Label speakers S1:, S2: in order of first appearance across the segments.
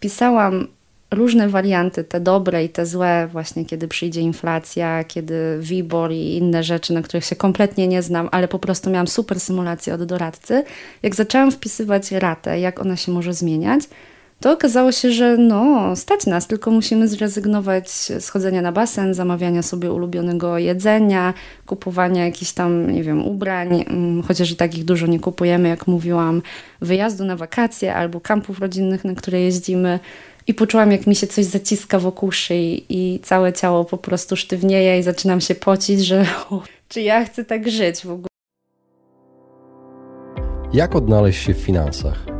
S1: pisałam różne warianty, te dobre i te złe, właśnie kiedy przyjdzie inflacja, kiedy WIBOR i inne rzeczy, na których się kompletnie nie znam, ale po prostu miałam super symulację od doradcy. Jak zaczęłam wpisywać ratę, jak ona się może zmieniać, to okazało się, że no, stać nas, tylko musimy zrezygnować z chodzenia na basen, zamawiania sobie ulubionego jedzenia, kupowania jakichś tam, nie wiem, ubrań, mm, chociaż i takich dużo nie kupujemy, jak mówiłam, wyjazdu na wakacje albo kampów rodzinnych, na które jeździmy. I poczułam, jak mi się coś zaciska wokół szyi i całe ciało po prostu sztywnieje i zaczynam się pocić, że czy ja chcę tak żyć w ogóle.
S2: Jak odnaleźć się w finansach?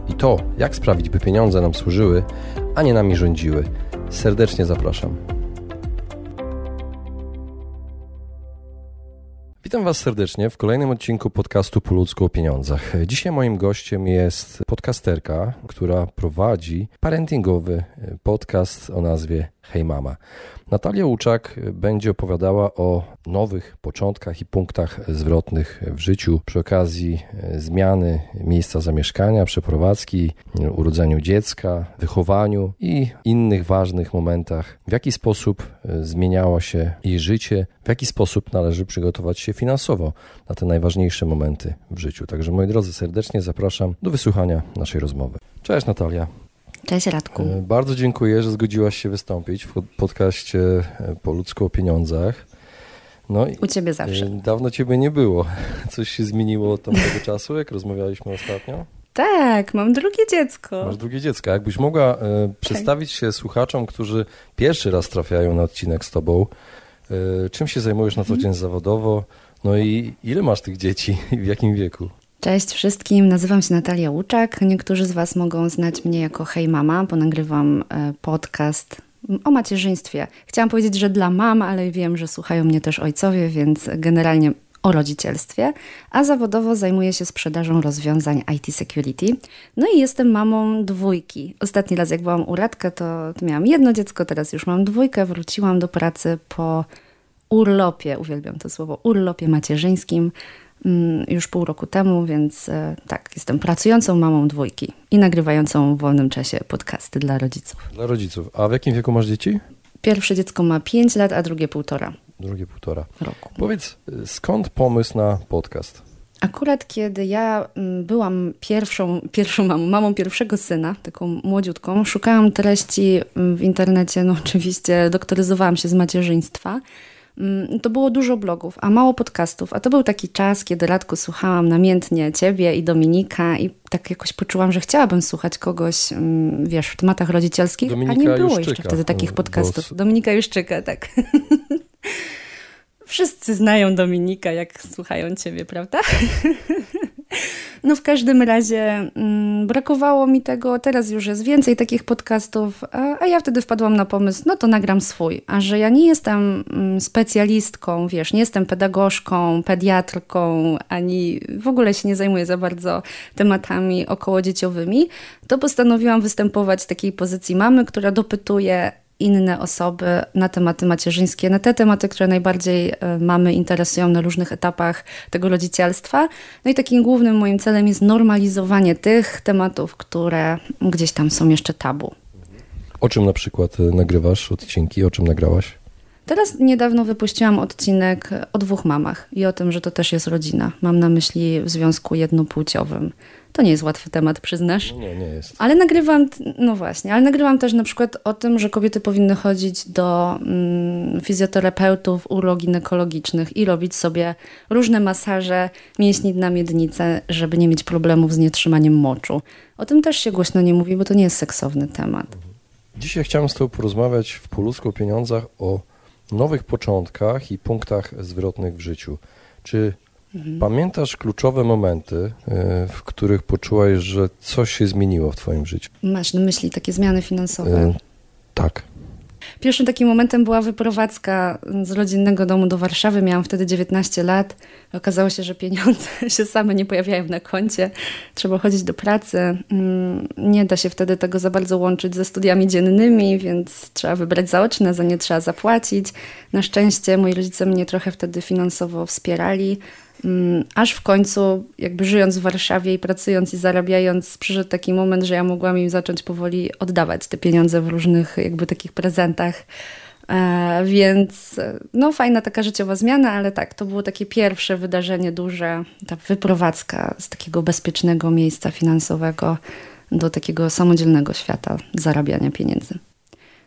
S2: i to, jak sprawić, by pieniądze nam służyły, a nie nami rządziły. Serdecznie zapraszam. Witam Was serdecznie w kolejnym odcinku podcastu Po ludzku o pieniądzach. Dzisiaj moim gościem jest podcasterka, która prowadzi parentingowy podcast o nazwie Hej Mama. Natalia Łuczak będzie opowiadała o nowych początkach i punktach zwrotnych w życiu przy okazji zmiany miejsca zamieszkania, przeprowadzki, urodzeniu dziecka, wychowaniu i innych ważnych momentach. W jaki sposób zmieniało się jej życie, w jaki sposób należy przygotować się finansowo na te najważniejsze momenty w życiu. Także moi drodzy, serdecznie zapraszam do wysłuchania naszej rozmowy. Cześć Natalia.
S1: Cześć Radku.
S2: Bardzo dziękuję, że zgodziłaś się wystąpić w podcaście Po ludzku o pieniądzach.
S1: No U ciebie zawsze.
S2: Dawno ciebie nie było. Coś się zmieniło od tamtego czasu, jak rozmawialiśmy ostatnio?
S1: Tak, mam drugie dziecko.
S2: Masz drugie dziecko. Jakbyś mogła e, przedstawić się słuchaczom, którzy pierwszy raz trafiają na odcinek z tobą, e, czym się zajmujesz na co dzień zawodowo, no i ile masz tych dzieci i w jakim wieku?
S1: Cześć wszystkim, nazywam się Natalia Łuczak. Niektórzy z Was mogą znać mnie jako Hej Mama, bo nagrywam e, podcast o macierzyństwie. Chciałam powiedzieć, że dla mam, ale wiem, że słuchają mnie też ojcowie, więc generalnie o rodzicielstwie, a zawodowo zajmuję się sprzedażą rozwiązań IT security. No i jestem mamą dwójki. Ostatni raz jak byłam u Radka, to miałam jedno dziecko, teraz już mam dwójkę. Wróciłam do pracy po urlopie, uwielbiam to słowo, urlopie macierzyńskim. Mm, już pół roku temu, więc e, tak, jestem pracującą mamą dwójki i nagrywającą w wolnym czasie podcasty dla rodziców.
S2: Dla rodziców. A w jakim wieku masz dzieci?
S1: Pierwsze dziecko ma 5 lat, a drugie półtora.
S2: Drugie półtora. Roku. Powiedz, e, skąd pomysł na podcast?
S1: Akurat kiedy ja mm, byłam pierwszą, pierwszą mamą, mamą pierwszego syna, taką młodziutką, szukałam treści mm, w internecie, no oczywiście doktoryzowałam się z macierzyństwa to było dużo blogów, a mało podcastów. A to był taki czas, kiedy Radku słuchałam namiętnie Ciebie i Dominika i tak jakoś poczułam, że chciałabym słuchać kogoś, mm, wiesz, w tematach rodzicielskich, Dominika a nie było Juszczyka, jeszcze wtedy takich podcastów. Bo... Dominika Juszczyka, tak. Wszyscy znają Dominika, jak słuchają Ciebie, prawda? No w każdym razie mm, brakowało mi tego, teraz już jest więcej takich podcastów, a, ja wtedy wpadłam na pomysł, no to nagram swój. A że ja nie jestem mm, specjalistką, wiesz, nie jestem pedagogzką, pediatrką, ani w ogóle się nie zajmuję za bardzo tematami okołodzieciowymi, to postanowiłam występować z takiej pozycji mamy, która dopytuje inne osoby na tematy macierzyńskie, na te tematy, które najbardziej e, mamy interesują na różnych etapach tego rodzicielstwa. No i takim głównym moim celem jest normalizowanie tych tematów, które gdzieś tam są jeszcze tabu.
S2: O czym na przykład e, nagrywasz odcinki? O czym nagrałaś?
S1: Teraz niedawno wypuściłam odcinek o dwóch mamach i o tym, że to też jest rodzina. Mam na myśli w związku jednopłciowym. To nie jest łatwy temat, przyznasz?
S2: Nie, nie jest.
S1: Ale nagrywam, no właśnie, ale nagrywam też na przykład o tym, że kobiety powinny chodzić do mm, fizjoterapeutów, uroginekologicznych i robić sobie różne masaże mięśni na miednicę, żeby nie mieć problemów z nietrzymaniem moczu. O tym też się głośno nie mówi, bo to nie jest seksowny temat.
S2: Dzisiaj chciałem z Tobą porozmawiać w Poludzku o pieniądzach o nowych początkach i punktach zwrotnych w życiu. Czy Mhm. Pamiętasz kluczowe momenty, e, w których poczułaś, że coś się zmieniło w Twoim życiu?
S1: Masz na myśli takie zmiany finansowe? E,
S2: tak.
S1: Pierwszym takim momentem była wyprowadzka z rodzinnego domu do Warszawy. Miałam wtedy 19 lat. Okazało się, że pieniądze się same nie pojawiają na koncie. Trzeba chodzić do pracy. Mm, nie da się wtedy tego za bardzo łączyć ze studiami dziennymi, więc trzeba wybrać zaoczne, za nie trzeba zapłacić. Na szczęście moi rodzice mnie trochę wtedy finansowo wspierali. Mm, aż w końcu, jakby żyjąc w Warszawie i pracując i zarabiając, przyszedł taki moment, że ja mogłam im zacząć powoli oddawać te pieniądze w różnych jakby takich prezentach. E, więc no fajna taka życiowa zmiana, ale tak, to było takie pierwsze wydarzenie duże, ta wyprowadzka z takiego bezpiecznego miejsca finansowego do takiego samodzielnego świata zarabiania pieniędzy.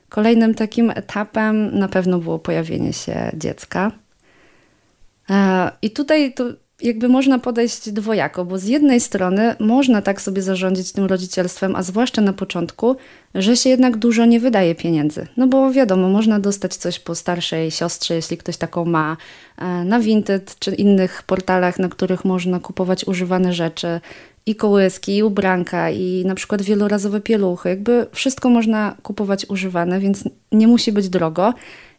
S1: Kolejnym takim etapem na pewno było pojawienie się dziecka. E, I tutaj to jakby można podejść dwojako, bo z jednej strony można tak sobie zarządzić tym rodzicielstwem, a zwłaszcza na początku, że się jednak dużo nie wydaje pieniędzy. No bo wiadomo, można dostać coś po starszej siostrze, jeśli ktoś taką ma, e, na Vinted czy innych portalach, na których można kupować używane rzeczy, i kołyski, i ubranka, i na przykład wielorazowe pieluchy. Jakby wszystko można kupować używane, więc nie musi być drogo.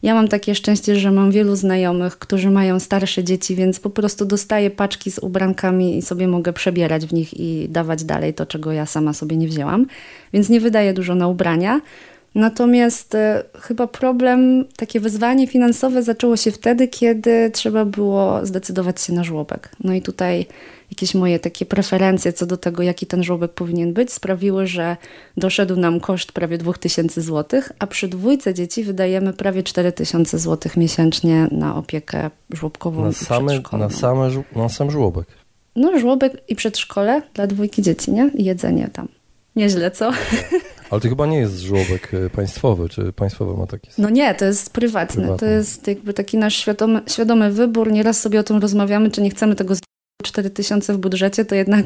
S1: Ja mam takie szczęście, że mam wielu znajomych, którzy mają starsze dzieci, więc po prostu dostaję paczki z ubrankami i sobie mogę przebierać w nich i dawać dalej to, czego ja sama sobie nie wzięłam. Więc nie wydaję dużo na ubrania. Natomiast e, chyba problem, takie wyzwanie finansowe zaczęło się wtedy, kiedy trzeba było zdecydować się na żłobek. No i tutaj jakieś moje takie preferencje co do tego, jaki ten żłobek powinien być, sprawiły, że doszedł nam koszt prawie 2000 zł, a przy dwójce dzieci wydajemy prawie 4000 zł miesięcznie na opiekę żłobkową
S2: na
S1: i
S2: same, na, same, na sam żłobek.
S1: No żłobek i przedszkole dla dwójki dzieci, nie? I jedzenie tam. Nieźle, co?
S2: Ale to chyba nie jest żłobek e, państwowy, czy państwowy ma taki?
S1: No nie, to jest prywatny. prywatny. To jest jakby taki nasz świadomy, świadomy wybór. Nieraz sobie o tym rozmawiamy, czy nie chcemy tego 4 tysiące w budżecie, to jednak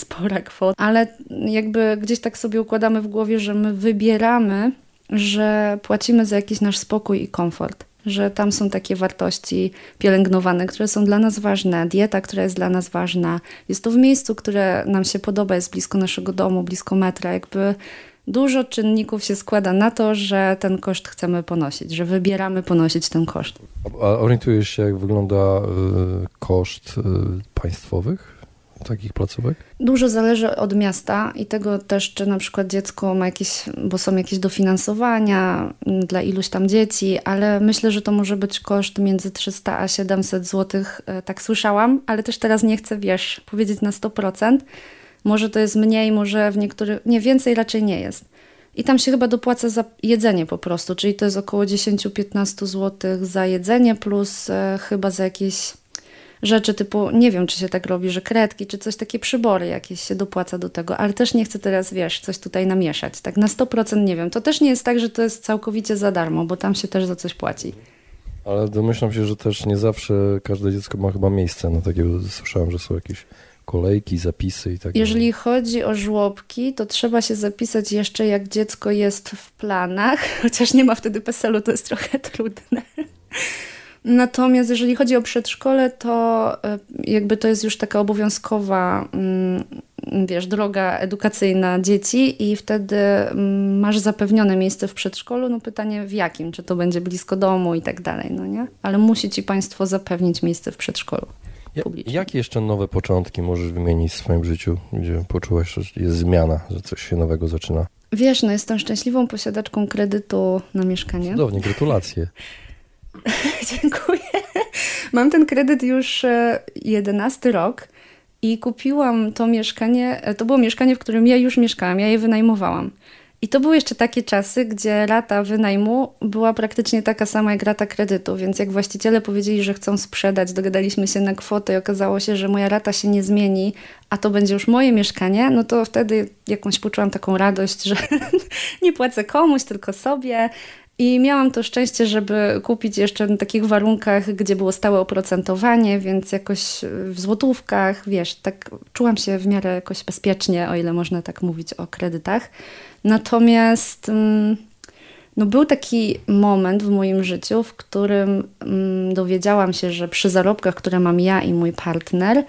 S1: spora kwota. Ale jakby gdzieś tak sobie układamy w głowie, że my wybieramy, że płacimy za jakiś nasz spokój i komfort że tam są takie wartości pielęgnowane, które są dla nas ważne, dieta, która jest dla nas ważna. Jest to w miejscu, które nam się podoba, jest blisko naszego domu, blisko metra, jakby dużo czynników się składa na to, że ten koszt chcemy ponosić, że wybieramy ponosić ten koszt.
S2: A orientujesz się, jak wygląda y, koszt y, państwowych? takich placówek?
S1: Dużo zależy od miasta i tego też, czy na przykład dziecko ma jakieś, bo są jakieś dofinansowania dla iluś tam dzieci, ale myślę, że to może być koszt między 300 a 700 zł, e, tak słyszałam, ale też teraz nie chcę, wiesz, powiedzieć na 100%. Może to jest mniej, może w niektórych, nie, więcej raczej nie jest. I tam się chyba dopłaca za jedzenie po prostu, czyli to jest około 10-15 zł za jedzenie plus e, chyba za jakieś rzeczy typu, nie wiem czy się tak robi, że kredki, czy coś takie przybory jakieś się dopłaca do tego, ale też nie chcę teraz, wiesz, coś tutaj namieszać. Tak na 100% nie wiem. To też nie jest tak, że to jest całkowicie za darmo, bo tam się też za coś płaci.
S2: Ale domyślam się, że też nie zawsze każde dziecko ma chyba miejsce na takiego, słyszałem, że są jakieś kolejki, zapisy i tak
S1: Jeżeli chodzi o żłobki, to trzeba się zapisać jeszcze jak dziecko jest w planach, chociaż nie ma wtedy PESEL-u, to jest trochę trudne. Natomiast jeżeli chodzi o przedszkole, to e, jakby to jest już taka obowiązkowa mm, wiesz, droga edukacyjna dzieci i wtedy mm, masz zapewnione miejsce w przedszkolu. No pytanie w jakim? Czy to będzie blisko domu i tak dalej, no nie? Ale musi ci państwo zapewnić miejsce w przedszkolu.
S2: Jakie jeszcze nowe początki możesz wymienić w swoim życiu, gdzie poczułaś, że jest zmiana, że coś się nowego zaczyna?
S1: Wiesz, no jestem szczęśliwą posiadaczką kredytu na mieszkanie.
S2: Cudownie, gratulacje.
S1: Dziękuję. Mam ten kredyt już 11 e, rok i kupiłam to mieszkanie. E, to było mieszkanie, w którym ja już mieszkałam, ja je wynajmowałam. I to były jeszcze takie czasy, gdzie rata wynajmu była praktycznie taka sama jak rata kredytu, więc jak właściciele powiedzieli, że chcą sprzedać, dogadaliśmy się na kwotę i okazało się, że moja rata się nie zmieni, a to będzie już moje mieszkanie, no to wtedy jakąś poczułam taką radość, że nie płacę komuś, tylko sobie. I miałam to szczęście, żeby kupić jeszcze na takich warunkach, gdzie było stałe oprocentowanie, więc jakoś w złotówkach, wiesz, tak czułam się w miarę jakoś bezpiecznie, o ile można tak mówić o kredytach. Natomiast mm, no, był taki moment w moim życiu, w którym mm, dowiedziałam się, że przy zarobkach, które mam ja i mój partner,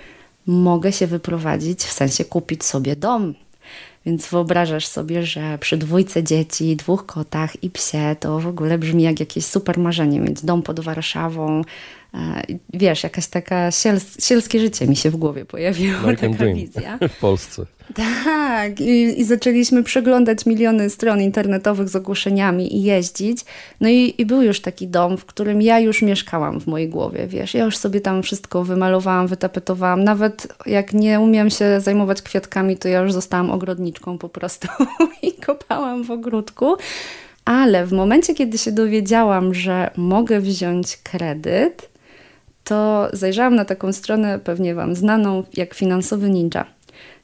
S1: mogę się wyprowadzić, w sensie kupić sobie dom Więc wyobrażasz sobie, że przy dwójce dzieci, dwóch kotach i psie to w ogóle brzmi jak jakieś super marzenie, mieć dom pod Warszawą. Wiesz, jakaś taka siels sielskie życie mi się w głowie pojawiło,
S2: American
S1: taka
S2: Dream
S1: wizja.
S2: w Polsce.
S1: Tak, i, i, zaczęliśmy przeglądać miliony stron internetowych z ogłoszeniami i jeździć. No i, i, był już taki dom, w którym ja już mieszkałam w mojej głowie, wiesz. Ja już sobie tam wszystko wymalowałam, wytapetowałam. Nawet jak nie umiem się zajmować kwiatkami, to ja już zostałam ogrodniczką po prostu i kopałam w ogródku. Ale w momencie, kiedy się dowiedziałam, że mogę wziąć kredyt, to zajrzałam na taką stronę, pewnie Wam znaną, jak Finansowy Ninja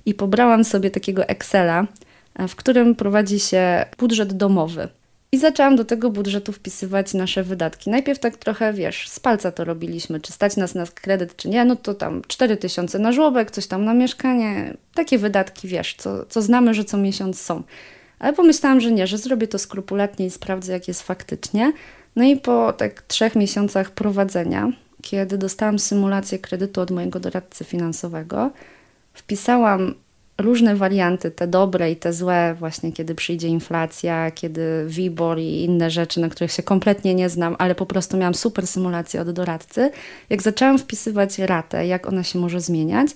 S1: i pobrałam sobie takiego Excela, e, w którym prowadzi się budżet domowy. I zaczęłam do tego budżetu wpisywać nasze wydatki. Najpierw tak trochę, wiesz, z palca to robiliśmy, czy stać nas na kredyt, czy nie. No to tam 4 tysiące na żłobek, coś tam na mieszkanie. Takie wydatki, wiesz, co, co znamy, że co miesiąc są. Ale pomyślałam, że nie, że zrobię to skrupulatnie i sprawdzę, jak jest faktycznie. No i po tak trzech miesiącach prowadzenia, kiedy dostałam symulację kredytu od mojego doradcy finansowego, wpisałam różne warianty, te dobre i te złe, właśnie kiedy przyjdzie inflacja, kiedy WIBOR i inne rzeczy, na których się kompletnie nie znam, ale po prostu miałam super symulację od doradcy. Jak zaczęłam wpisywać ratę, jak ona się może zmieniać,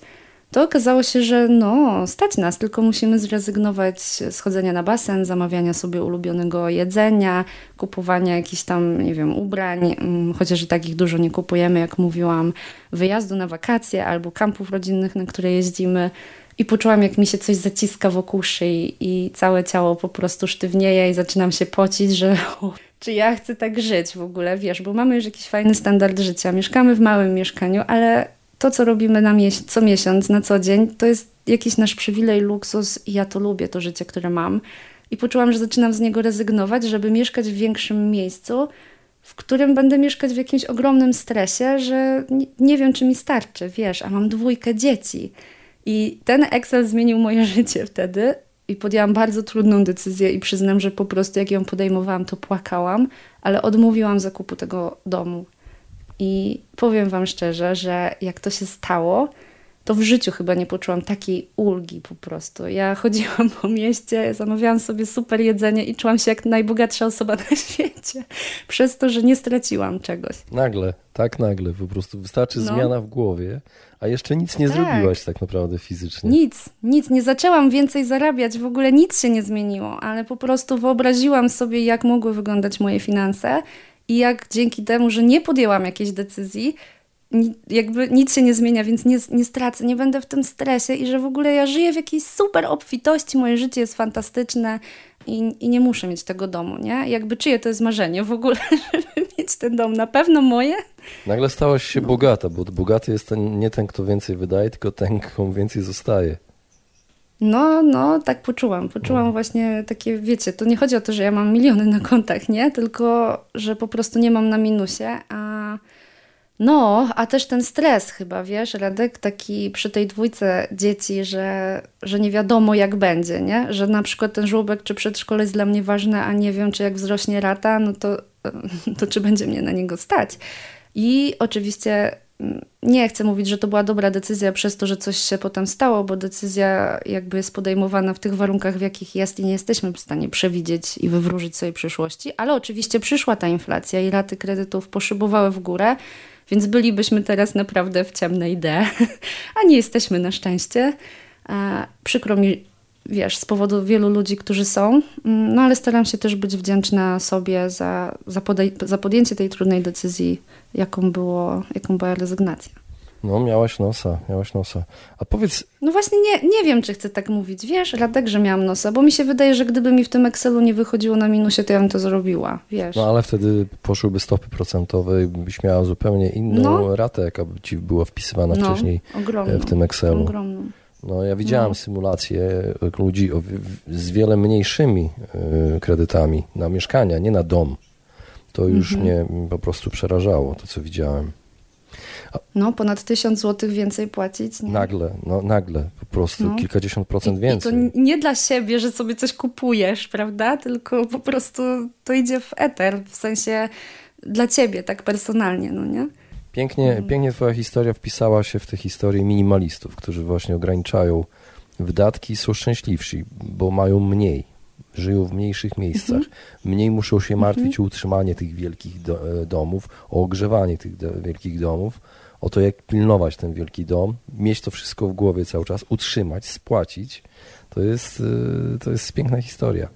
S1: to okazało się, że no, stać nas, tylko musimy zrezygnować z chodzenia na basen, zamawiania sobie ulubionego jedzenia, kupowania jakichś tam, nie wiem, ubrań, mm, chociaż i takich dużo nie kupujemy, jak mówiłam, wyjazdu na wakacje albo kampów rodzinnych, na które jeździmy. I poczułam, jak mi się coś zaciska wokół szyi i całe ciało po prostu sztywnieje i zaczynam się pocić, że czy ja chcę tak żyć w ogóle, wiesz, bo mamy już jakiś fajny standard życia, mieszkamy w małym mieszkaniu, ale to, co robimy na mies co miesiąc, na co dzień, to jest jakiś nasz przywilej, luksus i ja to lubię, to życie, które mam. I poczułam, że zaczynam z niego rezygnować, żeby mieszkać w większym miejscu, w którym będę mieszkać w jakimś ogromnym stresie, że nie, wiem, czy mi starczy, wiesz, a mam dwójkę dzieci. I ten Excel zmienił moje życie wtedy i podjęłam bardzo trudną decyzję i przyznam, że po prostu jak ją podejmowałam, to płakałam, ale odmówiłam zakupu tego domu. I powiem Wam szczerze, że jak to się stało, to w życiu chyba nie poczułam takiej ulgi po prostu. Ja chodziłam po mieście, zamawiałam sobie super jedzenie i czułam się jak najbogatsza osoba na świecie, przez to, że nie straciłam czegoś.
S2: Nagle, tak nagle, po prostu wystarczy no. zmiana w głowie, a jeszcze nic nie tak. zrobiłaś tak naprawdę fizycznie.
S1: Nic, nic, nie zaczęłam więcej zarabiać, w ogóle nic się nie zmieniło, ale po prostu wyobraziłam sobie, jak mogły wyglądać moje finanse i jak dzięki temu, że nie podjęłam jakiejś decyzji, jakby nic się nie zmienia, więc nie, nie stracę, nie będę w tym stresie i że w ogóle ja żyję w jakiejś super obfitości, moje życie jest fantastyczne i, i nie muszę mieć tego domu, nie? Jakby czyje to jest marzenie w ogóle, żeby mieć ten dom? Na pewno moje?
S2: Nagle stałaś się no. bogata, bo bogaty jest ten, nie ten, kto więcej wydaje, tylko ten, komu więcej zostaje.
S1: No, no, tak poczułam. Poczułam właśnie takie, wiecie, to nie chodzi o to, że ja mam miliony na kontach, nie? Tylko, że po prostu nie mam na minusie, a no, a też ten stres chyba, wiesz, Radek, taki przy tej dwójce dzieci, że, że nie wiadomo jak będzie, nie? Że na przykład ten żłobek czy przedszkole jest dla mnie ważne, a nie wiem, czy jak wzrośnie rata, no to, to czy będzie mnie na niego stać. I oczywiście nie chcę mówić, że to była dobra decyzja przez to, że coś się potem stało, bo decyzja jakby jest podejmowana w tych warunkach, w jakich jest i nie jesteśmy w stanie przewidzieć i wywróżyć sobie przyszłości, ale oczywiście przyszła ta inflacja i raty kredytów poszybowały w górę, więc bylibyśmy teraz naprawdę w ciemnej D, a nie jesteśmy na szczęście. Przykro mi, wiesz, z powodu wielu ludzi, którzy są, no ale staram się też być wdzięczna sobie za, za, za podjęcie tej trudnej decyzji jaką, było, jaką była rezygnacja.
S2: No, miałaś nosa, miałaś nosa. A powiedz...
S1: No właśnie nie, nie wiem, czy chcę tak mówić. Wiesz, Radek, że miałam nosa, bo mi się wydaje, że gdyby mi w tym Excelu nie wychodziło na minusie, to ja bym to zrobiła, wiesz.
S2: No, ale wtedy poszłyby stopy procentowe i byś miała zupełnie inną no. ratę, jaka by ci była wpisywana no, wcześniej ogromną, w tym Excelu.
S1: Ogromną.
S2: No, ja widziałam no. symulacje ludzi z wiele mniejszymi y, kredytami na mieszkania, nie na dom to już mhm. mnie po prostu przerażało, to co widziałem.
S1: A no, ponad tysiąc złotych więcej płacić. Nie?
S2: Nagle, no nagle, po prostu no. kilkadziesiąt procent
S1: I,
S2: więcej.
S1: I to nie dla siebie, że sobie coś kupujesz, prawda? Tylko po prostu to idzie w eter, w sensie dla ciebie, tak personalnie, no nie?
S2: Pięknie, mhm. pięknie twoja historia wpisała się w tę historię minimalistów, którzy właśnie ograniczają wydatki są szczęśliwsi, bo mają mniej, żyją w mniejszych miejscach, mhm. mniej muszą się martwić mhm. o utrzymanie tych wielkich do, e, domów, o ogrzewanie tych do, wielkich domów, o to, jak pilnować ten wielki dom, mieć to wszystko w głowie cały czas, utrzymać, spłacić. To jest, e, to jest piękna historia.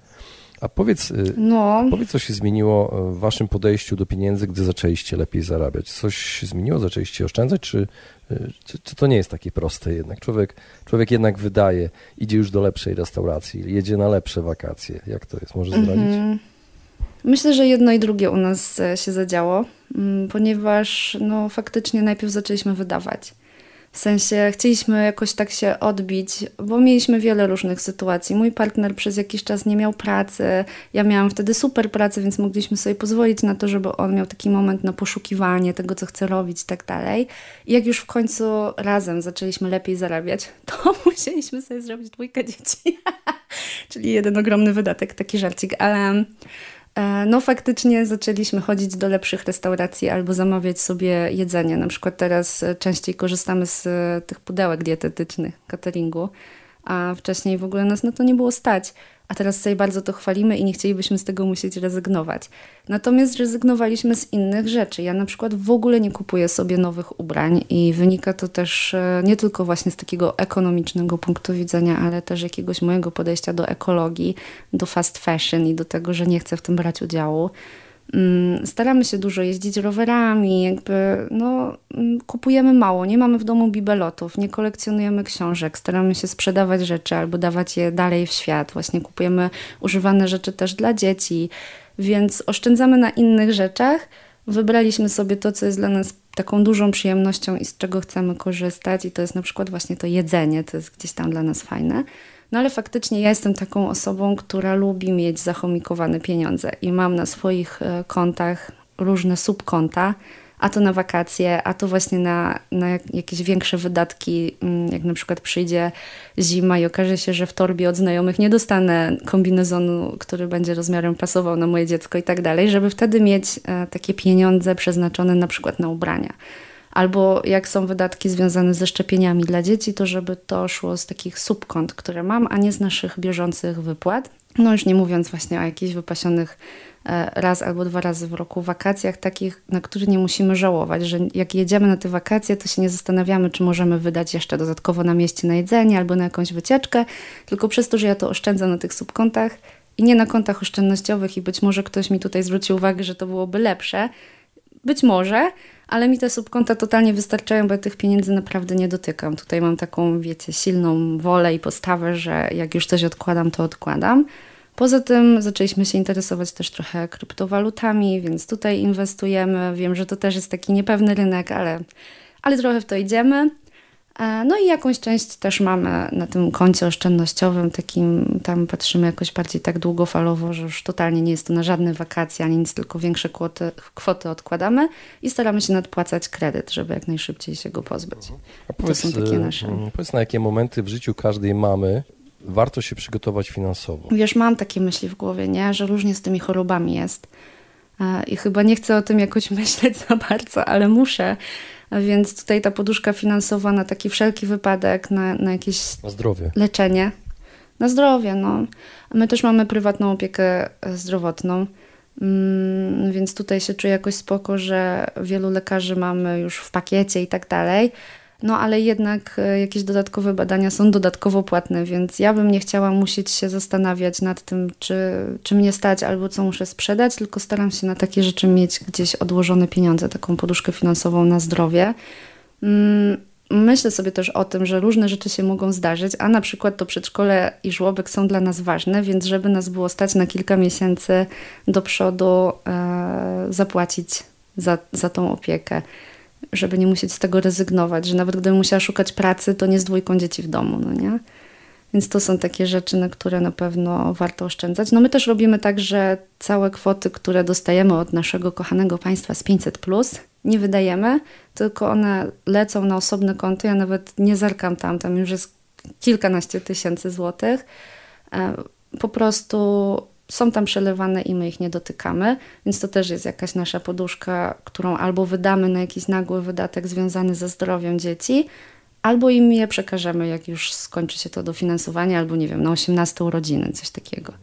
S2: A powiedz, y, no. powiedz, co się zmieniło w waszym podejściu do pieniędzy, gdy zaczęliście lepiej zarabiać? Coś się zmieniło? Zaczęliście oszczędzać, czy, y, czy, czy, to nie jest takie proste jednak? Człowiek, człowiek jednak wydaje, idzie już do lepszej restauracji, jedzie na lepsze wakacje. Jak to jest? Może zdradzić? -hmm.
S1: Myślę, że jedno i drugie u nas e, się zadziało, mm, ponieważ no, faktycznie najpierw zaczęliśmy wydawać. W sensie chcieliśmy jakoś tak się odbić, bo mieliśmy wiele różnych sytuacji. Mój partner przez jakiś czas nie miał pracy, ja miałam wtedy super pracę, więc mogliśmy sobie pozwolić na to, żeby on miał taki moment na poszukiwanie tego, co chce robić i tak dalej. I jak już w końcu razem zaczęliśmy lepiej zarabiać, to musieliśmy sobie zrobić dwójkę dzieci. Czyli jeden ogromny wydatek, taki żarcik, ale no faktycznie zaczęliśmy chodzić do lepszych restauracji albo zamawiać sobie jedzenie. Na przykład teraz e, częściej korzystamy z e, tych pudełek dietetycznych, cateringu, a wcześniej w ogóle nas na to nie było stać a teraz sobie bardzo to chwalimy i nie chcielibyśmy z tego musieć rezygnować. Natomiast zrezygnowaliśmy z innych rzeczy. Ja na przykład w ogóle nie kupuję sobie nowych ubrań i wynika to też e, nie tylko właśnie z takiego ekonomicznego punktu widzenia, ale też jakiegoś mojego podejścia do ekologii, do fast fashion i do tego, że nie chcę w tym brać udziału. Mm, staramy się dużo jeździć rowerami, jakby no, mm, kupujemy mało, nie mamy w domu bibelotów, nie kolekcjonujemy książek, staramy się sprzedawać rzeczy albo dawać je dalej w świat. Właśnie kupujemy używane rzeczy też dla dzieci, więc oszczędzamy na innych rzeczach. Wybraliśmy sobie to, co jest dla nas taką dużą przyjemnością i z czego chcemy korzystać, i to jest na przykład właśnie to jedzenie, to jest gdzieś tam dla nas fajne. No ale faktycznie ja jestem taką osobą, która lubi mieć zachomikowane pieniądze i mam na swoich e, kontach różne subkonta, a to na wakacje, a to właśnie na, na jakieś większe wydatki, mm, jak na przykład przyjdzie zima i okaże się, że w torbie od znajomych nie dostanę kombinezonu, który będzie rozmiarem pasował na moje dziecko i tak dalej, żeby wtedy mieć e, takie pieniądze przeznaczone na przykład na ubrania albo jak są wydatki związane ze szczepieniami dla dzieci, to żeby to szło z takich subkont, które mam, a nie z naszych bieżących wypłat. No już nie mówiąc właśnie o jakichś wypasionych e, raz albo dwa razy w roku wakacjach, takich, na które nie musimy żałować, że jak jedziemy na te wakacje, to się nie zastanawiamy, czy możemy wydać jeszcze dodatkowo na mieście na jedzenie albo na jakąś wycieczkę, tylko przez to, że ja to oszczędzam na tych subkontach i nie na kontach oszczędnościowych i być może ktoś mi tutaj zwróci uwagę, że to byłoby lepsze, być może, ale mi te subkonta totalnie wystarczają, bo ja tych pieniędzy naprawdę nie dotykam. Tutaj mam taką, wiecie, silną wolę i postawę, że jak już coś odkładam, to odkładam. Poza tym zaczęliśmy się interesować też trochę kryptowalutami, więc tutaj inwestujemy. Wiem, że to też jest taki niepewny rynek, ale, ale trochę w to idziemy. E, no i jakąś część też mamy na tym koncie oszczędnościowym, takim tam patrzymy jakoś bardziej tak długofalowo, że już totalnie nie jest to na żadne wakacje ani nic, tylko większe kwoty, kwoty odkładamy i staramy się nadpłacać kredyt, żeby jak najszybciej się go pozbyć. A powiedz, to są takie nasze.
S2: Mm, powiedz na jakie momenty w życiu każdej mamy warto się przygotować finansowo?
S1: Wiesz, mam takie myśli w głowie, nie? że różnie z tymi chorobami jest. E, I chyba nie chcę o tym jakoś myśleć za bardzo, ale muszę więc tutaj ta poduszka finansowa na taki wszelki wypadek, na, na jakieś
S2: na zdrowie.
S1: leczenie. Na zdrowie, no. My też mamy prywatną opiekę e, zdrowotną, mm, więc tutaj się czuję jakoś spoko, że wielu lekarzy mamy już w pakiecie i tak dalej. No ale jednak e, jakieś dodatkowe badania są dodatkowo płatne, więc ja bym nie chciała musieć się zastanawiać nad tym, czy, czy mnie stać albo co muszę sprzedać, tylko staram się na takie rzeczy mieć gdzieś odłożone pieniądze, taką poduszkę finansową na zdrowie. Mm, myślę sobie też o tym, że różne rzeczy się mogą zdarzyć, a na przykład to przedszkole i żłobek są dla nas ważne, więc żeby nas było stać na kilka miesięcy do przodu, e, zapłacić za, za tą opiekę żeby nie musieć z tego rezygnować, że nawet gdybym musiała szukać pracy, to nie z dwójką dzieci w domu, no nie? Więc to są takie rzeczy, na które na pewno warto oszczędzać. No my też robimy tak, że całe kwoty, które dostajemy od naszego kochanego państwa z 500, plus, nie wydajemy, tylko one lecą na osobne konto. Ja nawet nie zerkam tam, tam już jest kilkanaście tysięcy złotych. E, po prostu są tam przelewane i my ich nie dotykamy, więc to też jest jakaś nasza poduszka, którą albo wydamy na jakiś nagły wydatek związany ze zdrowiem dzieci, albo im je przekażemy, jak już skończy się to dofinansowanie, albo nie wiem, na 18 urodziny, coś takiego.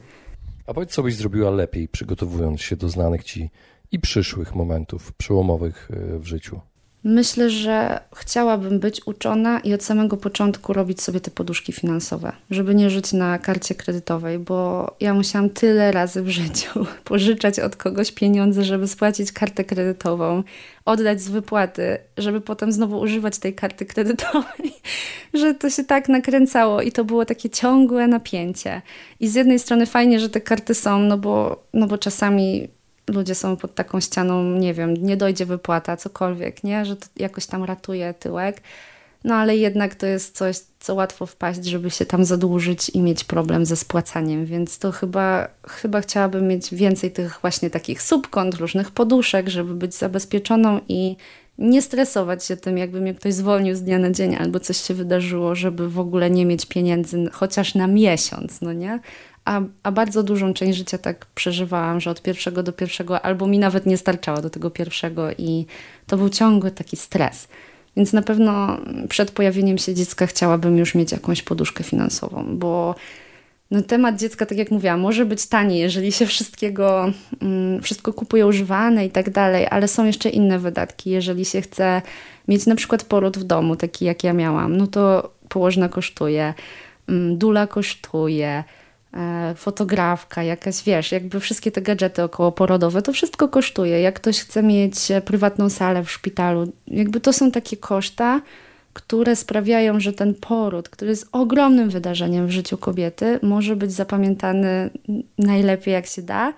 S2: A powiedz, co byś zrobiła lepiej, przygotowując się do znanych ci i przyszłych momentów przełomowych y, w życiu?
S1: Myślę, że chciałabym być uczona i od samego początku robić sobie te poduszki finansowe, żeby nie żyć na karcie kredytowej, bo ja musiałam tyle razy w życiu pożyczać od kogoś pieniądze, żeby spłacić kartę kredytową, oddać z wypłaty, żeby potem znowu używać tej karty kredytowej, że to się tak nakręcało i to było takie ciągłe napięcie. I z jednej strony fajnie, że te karty są, no bo, no bo czasami ludzie są pod taką ścianą, nie wiem, nie dojdzie wypłata, cokolwiek, nie? Że to jakoś tam ratuje tyłek. No ale jednak to jest coś, co łatwo wpaść, żeby się tam zadłużyć i mieć problem ze spłacaniem, więc to chyba, chyba chciałabym mieć więcej tych właśnie takich subkont, różnych poduszek, żeby być zabezpieczoną i nie stresować się tym, jakby mnie ktoś zwolnił z dnia na dzień albo coś się wydarzyło, żeby w ogóle nie mieć pieniędzy chociaż na miesiąc, no nie? A, a bardzo dużą część życia tak przeżywałam, że od pierwszego do pierwszego albo mi nawet nie starczało do tego pierwszego i to był ciągły taki stres. Więc na pewno przed pojawieniem się dziecka chciałabym już mieć jakąś poduszkę finansową, bo no, temat dziecka, tak jak mówiłam, może być tani, jeżeli się wszystkiego, mm, wszystko kupuje używane i tak dalej, ale są jeszcze inne wydatki. Jeżeli się chce mieć na przykład poród w domu, taki jak ja miałam, no to położna kosztuje, mm, dula kosztuje, fotografka, jakaś, wiesz, jakby wszystkie te gadżety okołoporodowe, to wszystko kosztuje. Jak ktoś chce mieć e, prywatną salę w szpitalu, jakby to są takie koszta, które sprawiają, że ten poród, który jest ogromnym wydarzeniem w życiu kobiety, może być zapamiętany najlepiej jak się da,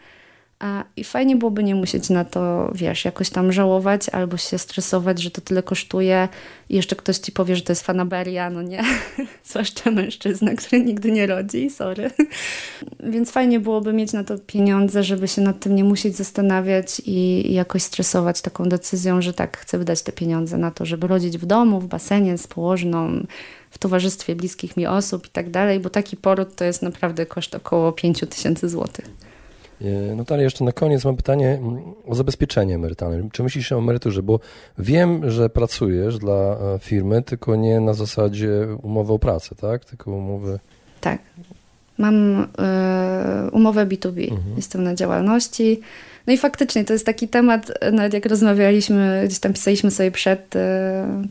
S1: i fajnie byłoby nie musieć na to, wiesz, jakoś tam żałować albo się stresować, że to tyle kosztuje i jeszcze ktoś ci powie, że to jest fanaberia, no nie. Zwłaszcza mężczyzna, który nigdy nie rodzi, sorry. Więc fajnie byłoby mieć na to pieniądze, żeby się nad tym nie musieć zastanawiać i jakoś stresować taką decyzją, że tak, chcę wydać te pieniądze na to, żeby rodzić w domu, w basenie z położną, w towarzystwie bliskich mi osób i tak dalej, bo taki poród to jest naprawdę koszt około 5 tysięcy złotych.
S2: E, Natalia, jeszcze na koniec mam pytanie mm, o zabezpieczenie emerytalne. Czy myślisz o emeryturze? Bo wiem, że pracujesz dla e, firmy, tylko nie na zasadzie umowy o pracę, tak? Tylko umowy...
S1: Tak. Mam y, umowę B2B. Mhm. Jestem na działalności. No i faktycznie to jest taki temat, nawet jak rozmawialiśmy, gdzieś tam pisaliśmy sobie przed y,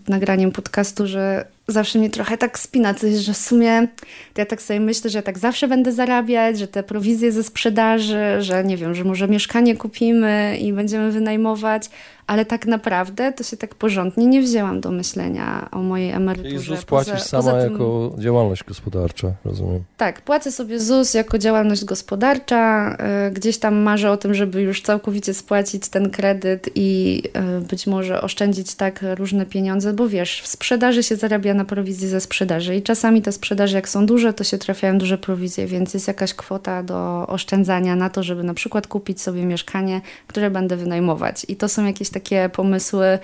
S1: nagraniem podcastu, że zawsze mnie trochę tak spina, coś, że w sumie ja tak sobie myślę, że ja tak zawsze będę zarabiać, że te prowizje ze sprzedaży, że nie wiem, że może mieszkanie kupimy i będziemy wynajmować, ale tak naprawdę to się tak porządnie nie wzięłam do myślenia o mojej emeryturze.
S2: Czyli ZUS płacisz poza, sama poza tym... jako działalność gospodarcza, rozumiem?
S1: Tak, płacę sobie ZUS jako działalność gospodarcza. E, gdzieś tam marzę o tym, żeby już całkowicie spłacić ten kredyt i e, być może oszczędzić tak różne pieniądze, bo wiesz, w sprzedaży się zarabia na prowizji ze sprzedaży i czasami te sprzedaże jak są duże, to się trafiają duże prowizje, więc jest jakaś kwota do oszczędzania na to, żeby na przykład kupić sobie mieszkanie, które będę wynajmować. I to są jakieś takie pomysły,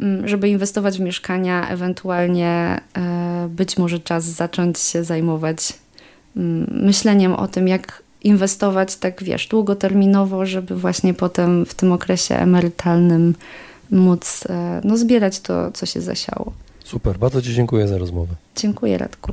S1: mm, żeby inwestować w mieszkania, ewentualnie e, być może czas zacząć się zajmować mm, myśleniem o tym, jak inwestować tak, wiesz, długoterminowo, żeby właśnie potem w tym okresie emerytalnym móc e, no, zbierać to, co się zasiało.
S2: Super, bardzo Ci dziękuję za rozmowę.
S1: Dziękuję, Radku.